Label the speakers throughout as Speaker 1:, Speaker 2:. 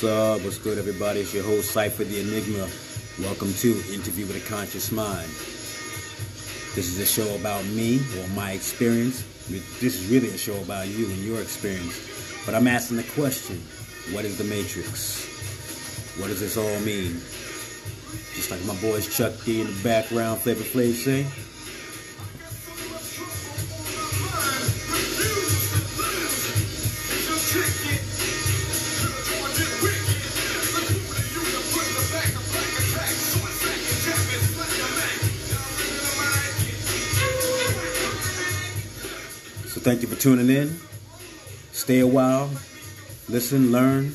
Speaker 1: What's up? What's good, everybody? It's your host, Cypher the Enigma. Welcome to Interview with a Conscious Mind. This is a show about me or my experience. This is really a show about you and your experience. But I'm asking the question what is the Matrix? What does this all mean? Just like my boys Chuck D in the background, Flavor Flav say. Thank you for tuning in. Stay a while, listen, learn,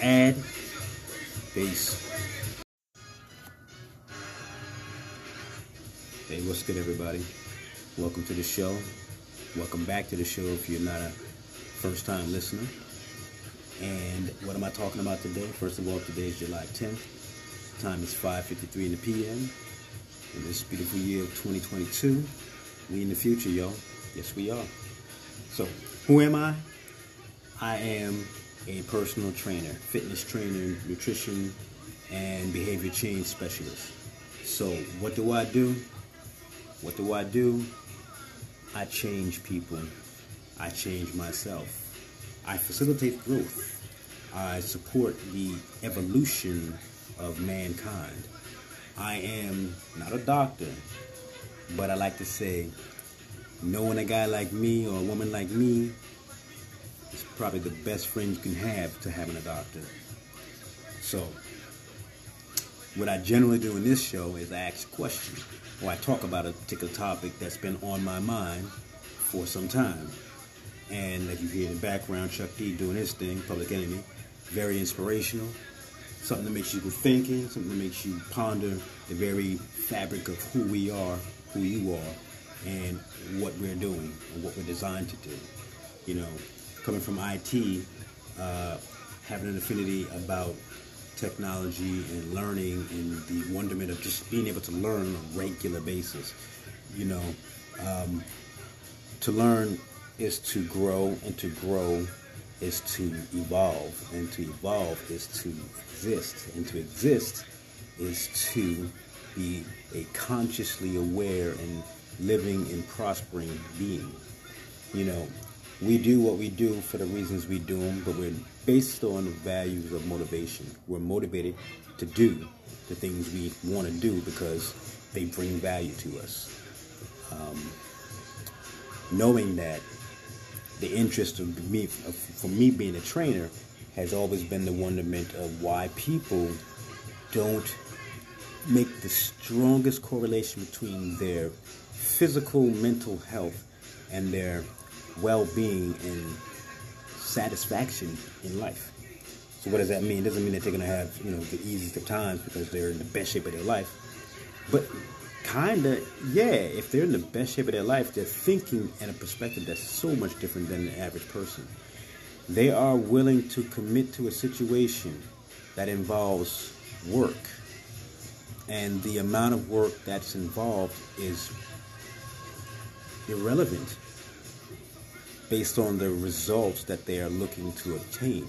Speaker 1: add. Peace. Hey, what's good, everybody? Welcome to the show. Welcome back to the show if you're not a first time listener. And what am I talking about today? First of all, today is July 10th. Time is 5.53 in the p.m. In this beautiful year of 2022. We in the future, yo. Yes, we are. So, who am I? I am a personal trainer, fitness trainer, nutrition, and behavior change specialist. So, what do I do? What do I do? I change people. I change myself. I facilitate growth. I support the evolution of mankind. I am not a doctor, but I like to say knowing a guy like me or a woman like me is probably the best friend you can have to having a doctor. So, what I generally do in this show is I ask questions or I talk about a particular topic that's been on my mind for some time. And like you hear in the background, Chuck D doing his thing, Public Enemy, very inspirational. Something that makes you go thinking, something that makes you ponder the very fabric of who we are, who you are, and what we're doing and what we're designed to do. You know, coming from IT, uh, having an affinity about technology and learning and the wonderment of just being able to learn on a regular basis. You know, um, to learn is to grow, and to grow is to evolve, and to evolve is to exist, and to exist is to be a consciously aware and living and prospering being. You know, we do what we do for the reasons we do them, but we're based on the values of motivation. We're motivated to do the things we want to do because they bring value to us. Um, knowing that the interest of me, for me being a trainer, has always been the wonderment of why people don't make the strongest correlation between their physical, mental health, and their well-being and satisfaction in life. So what does that mean? It doesn't mean that they're going to have, you know, the easiest of times because they're in the best shape of their life. But kind of, yeah, if they're in the best shape of their life, they're thinking in a perspective that's so much different than the average person. They are willing to commit to a situation that involves work. And the amount of work that's involved is irrelevant based on the results that they are looking to obtain.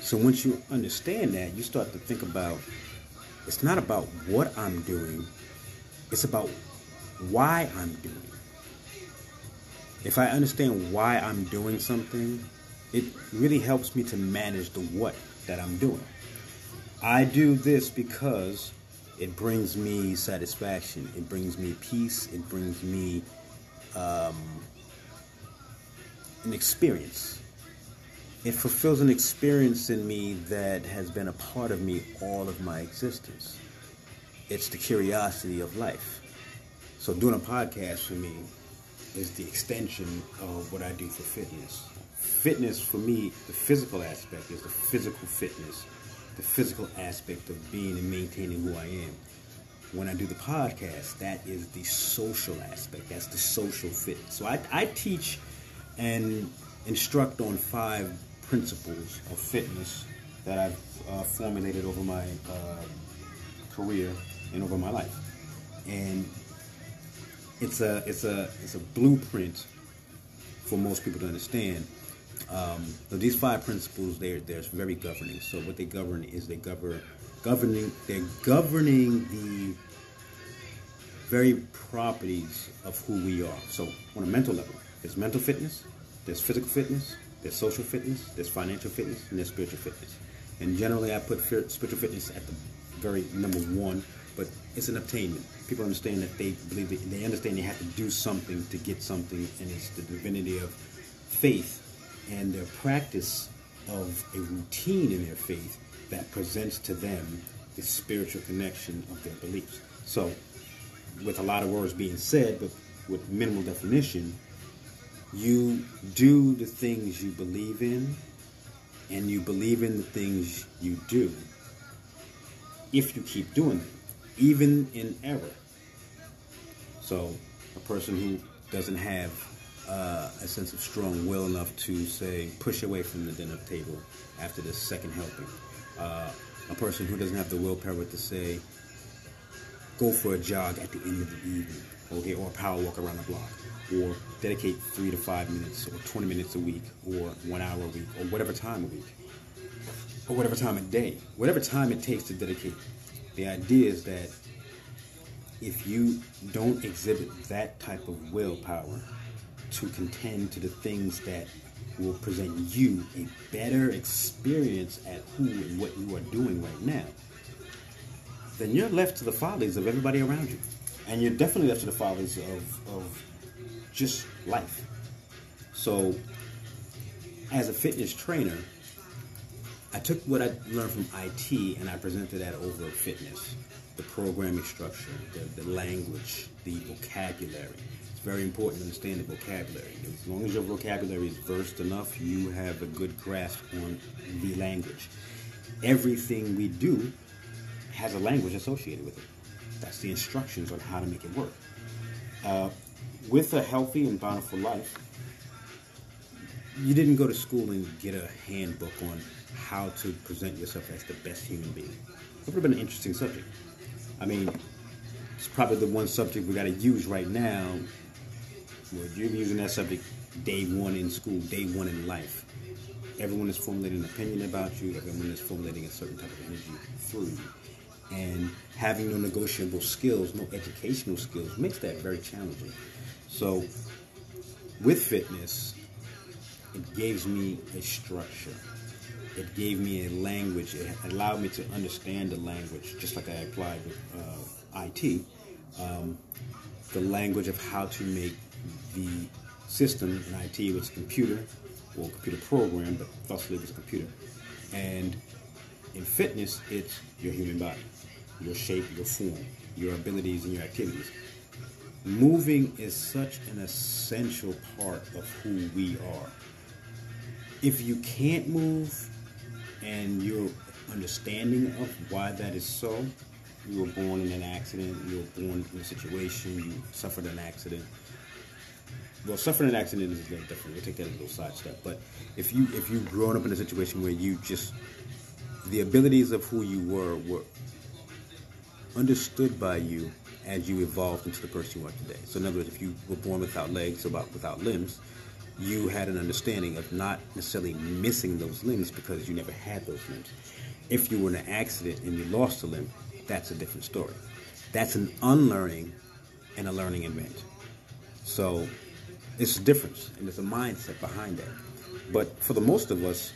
Speaker 1: So once you understand that, you start to think about it's not about what I'm doing, it's about why I'm doing. it. If I understand why I'm doing something, it really helps me to manage the what that I'm doing. I do this because it brings me satisfaction, it brings me peace, it brings me um, an experience. It fulfills an experience in me that has been a part of me all of my existence. It's the curiosity of life. So doing a podcast for me is the extension of what I do for fitness. Fitness for me, the physical aspect is the physical fitness, the physical aspect of being and maintaining who I am when I do the podcast, that is the social aspect. That's the social fit. So I, I teach and instruct on five principles of fitness that I've uh, formulated over my uh, career and over my life. And it's a it's a it's a blueprint for most people to understand. Um, so these five principles, they're they're very governing. So what they govern is they govern governing they're governing the very properties of who we are. So on a mental level, there's mental fitness, there's physical fitness, there's social fitness, there's financial fitness, and there's spiritual fitness. And generally, I put spiritual fitness at the very number one, but it's an obtainment. People understand that they believe that they understand they have to do something to get something, and it's the divinity of faith and their practice of a routine in their faith that presents to them the spiritual connection of their beliefs. So, with a lot of words being said, but with minimal definition, you do the things you believe in, and you believe in the things you do if you keep doing them, even in error. So, a person who doesn't have uh, a sense of strong will enough to say push away from the dinner table after the second helping. Uh, a person who doesn't have the willpower to say go for a jog at the end of the evening, okay, or a power walk around the block, or dedicate three to five minutes, or 20 minutes a week, or one hour a week, or whatever time a week, or whatever time a day, whatever time it takes to dedicate. The idea is that if you don't exhibit that type of willpower to contend to the things that will present you a better experience at who and what you are doing right now, then you're left to the follies of everybody around you. And you're definitely left to the follies of, of just life. So, as a fitness trainer, I took what I learned from IT and I presented that over fitness the programming structure, the, the language, the vocabulary. Very important to understand the vocabulary. As long as your vocabulary is versed enough, you have a good grasp on the language. Everything we do has a language associated with it. That's the instructions on how to make it work. Uh, with a healthy and bountiful life, you didn't go to school and get a handbook on how to present yourself as the best human being. That would have been an interesting subject. I mean, it's probably the one subject we got to use right now. Well, you're using that subject day one in school, day one in life. Everyone is formulating an opinion about you. Everyone is formulating a certain type of energy through you and having no negotiable skills, no educational skills, makes that very challenging. So, with fitness, it gives me a structure. It gave me a language. It allowed me to understand the language, just like I applied with uh, IT. Um, the language of how to make the system in IT was computer or computer program, but thusly was computer. And in fitness, it's your human body your shape, your form, your abilities, and your activities. Moving is such an essential part of who we are. If you can't move and you're understanding of why that is so, you were born in an accident, you were born in a situation, you suffered an accident. Well, suffering an accident is little different. We'll take that as a little sidestep. But if you if you've grown up in a situation where you just the abilities of who you were were understood by you as you evolved into the person you are today. So, in other words, if you were born without legs or without limbs, you had an understanding of not necessarily missing those limbs because you never had those limbs. If you were in an accident and you lost a limb, that's a different story. That's an unlearning and a learning event. So, it's a difference and there's a mindset behind that. But for the most of us,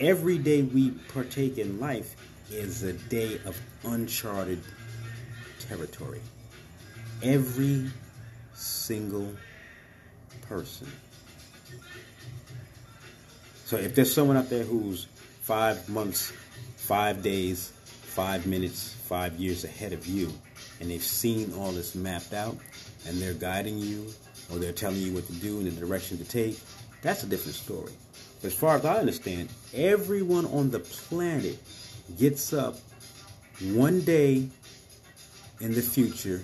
Speaker 1: every day we partake in life is a day of uncharted territory. Every single person. So if there's someone out there who's five months, five days, five minutes, five years ahead of you, and they've seen all this mapped out, and they're guiding you, or they're telling you what to do and the direction to take, that's a different story. As far as I understand, everyone on the planet gets up one day in the future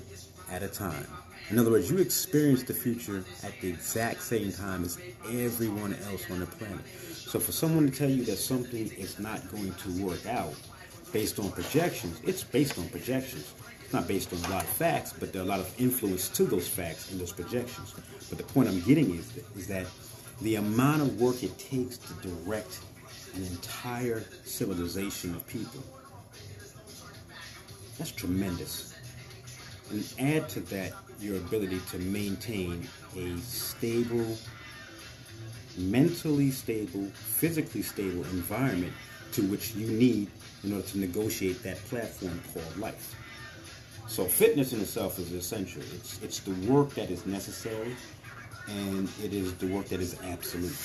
Speaker 1: at a time. In other words, you experience the future at the exact same time as everyone else on the planet. So for someone to tell you that something is not going to work out based on projections, it's based on projections. It's not based on a lot of facts, but there are a lot of influence to those facts and those projections. But the point I'm getting is that, is that the amount of work it takes to direct an entire civilization of people. That's tremendous. And add to that your ability to maintain a stable, mentally stable, physically stable environment to which you need in order to negotiate that platform called life. So fitness in itself is essential. It's it's the work that is necessary and it is the work that is absolute.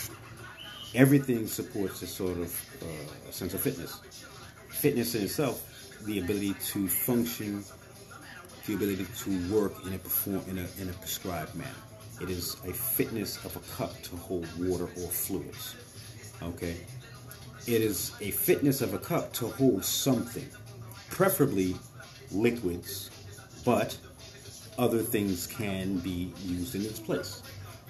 Speaker 1: Everything supports a sort of uh, sense of fitness. Fitness in itself, the ability to function, the ability to work in a perform in a in a prescribed manner. It is a fitness of a cup to hold water or fluids. Okay. It is a fitness of a cup to hold something, preferably liquids, but other things can be used in its place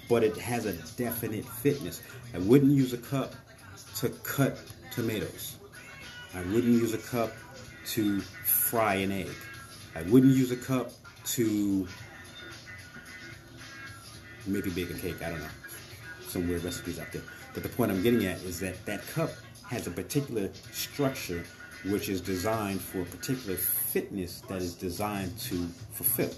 Speaker 1: but it has a definite fitness. I wouldn't use a cup to cut tomatoes. I wouldn't use a cup to fry an egg. I wouldn't use a cup to maybe bake a cake. I don't know. Some weird recipes out there. But the point I'm getting at is that that cup has a particular structure which is designed for a particular fitness that is designed to fulfill.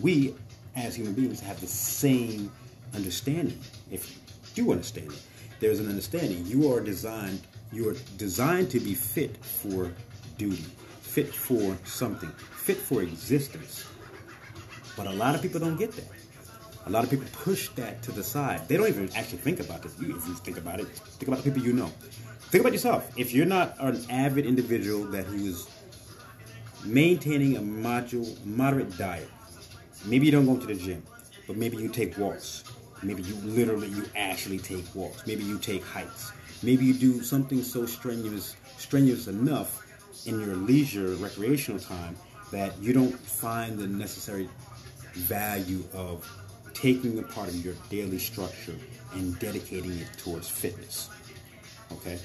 Speaker 1: We, as human beings, have the same understanding. If you do understand it, there's an understanding. You are designed. You are designed to be fit for duty, fit for something, fit for existence. But a lot of people don't get that. A lot of people push that to the side. They don't even actually think about this. You, if you think about it, think about the people you know. Think about yourself. If you're not an avid individual that who is maintaining a module, moderate diet, maybe you don't go to the gym, but maybe you take walks. Maybe you literally, you actually take walks. Maybe you take hikes. Maybe you do something so strenuous, strenuous enough in your leisure, recreational time that you don't find the necessary value of taking a part of your daily structure and dedicating it towards fitness. Okay?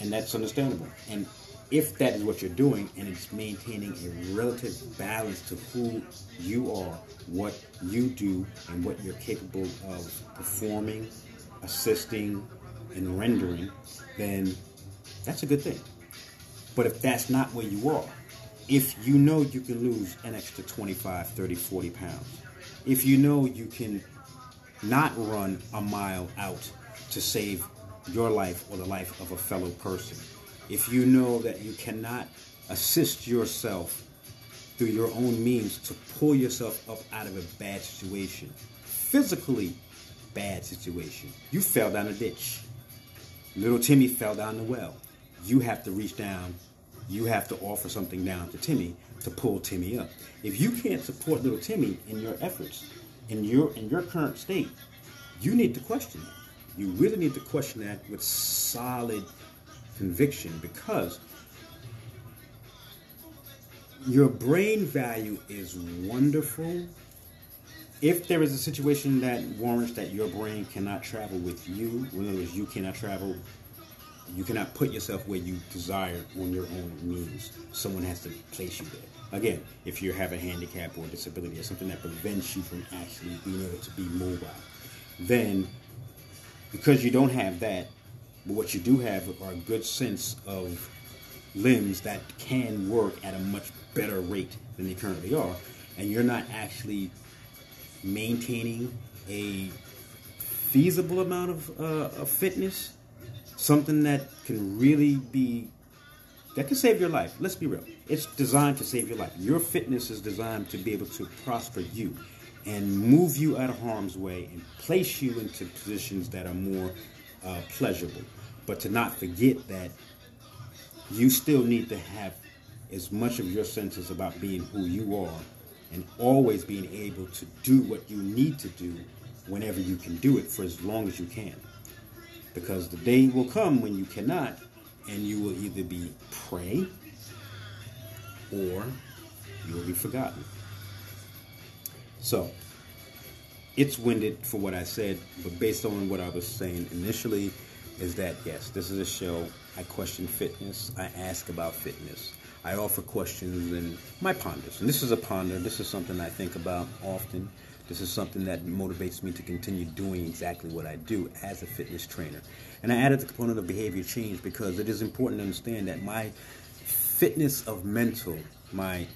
Speaker 1: And that's understandable. And if that is what you're doing and it's maintaining a relative balance to who you are, what you do, and what you're capable of performing, assisting, and rendering, then that's a good thing. But if that's not where you are, if you know you can lose an extra 25, 30, 40 pounds, if you know you can not run a mile out to save your life or the life of a fellow person, if you know that you cannot assist yourself through your own means to pull yourself up out of a bad situation, physically bad situation. You fell down a ditch. Little Timmy fell down the well. You have to reach down. You have to offer something down to Timmy to pull Timmy up. If you can't support little Timmy in your efforts, in your in your current state, you need to question that. You really need to question that with solid conviction because your brain value is wonderful. If there is a situation that warrants that your brain cannot travel with you, in other words, you cannot travel, you cannot put yourself where you desire on your own means. Someone has to place you there. Again, if you have a handicap or a disability or something that prevents you from actually being able to be mobile, then because you don't have that, but what you do have are a good sense of limbs that can work at a much better rate than they currently are, and you're not actually maintaining a feasible amount of, uh, of fitness, something that can really be that can save your life. Let's be real. It's designed to save your life. Your fitness is designed to be able to prosper you and move you out of harm's way and place you into positions that are more uh, pleasurable. But to not forget that you still need to have as much of your senses about being who you are and always being able to do what you need to do whenever you can do it for as long as you can. Because the day will come when you cannot, and you will either be prey or you will be forgotten. So, it's winded for what I said, but based on what I was saying initially, is that yes, this is a show. I question fitness. I ask about fitness. I offer questions and my ponders. And this is a ponder. This is something I think about often. This is something that motivates me to continue doing exactly what I do as a fitness trainer. And I added the component of behavior change because it is important to understand that my fitness of mental, my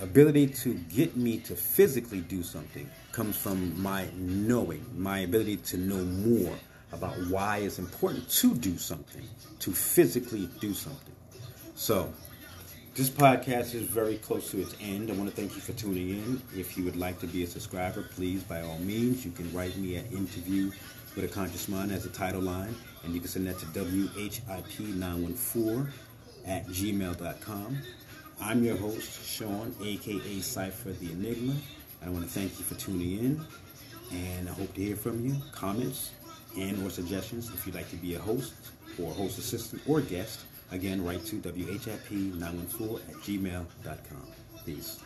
Speaker 1: ability to get me to physically do something comes from my knowing, my ability to know more about why it's important to do something, to physically do something. So, this podcast is very close to its end. I want to thank you for tuning in. If you would like to be a subscriber, please, by all means, you can write me at interview with a conscious mind as a title line, and you can send that to WHIP914 at gmail.com. I'm your host, Sean, aka Cypher the Enigma. I want to thank you for tuning in, and I hope to hear from you. Comments and or suggestions if you'd like to be a host or host assistant or guest. Again, write to WHIP914 at gmail.com. Peace.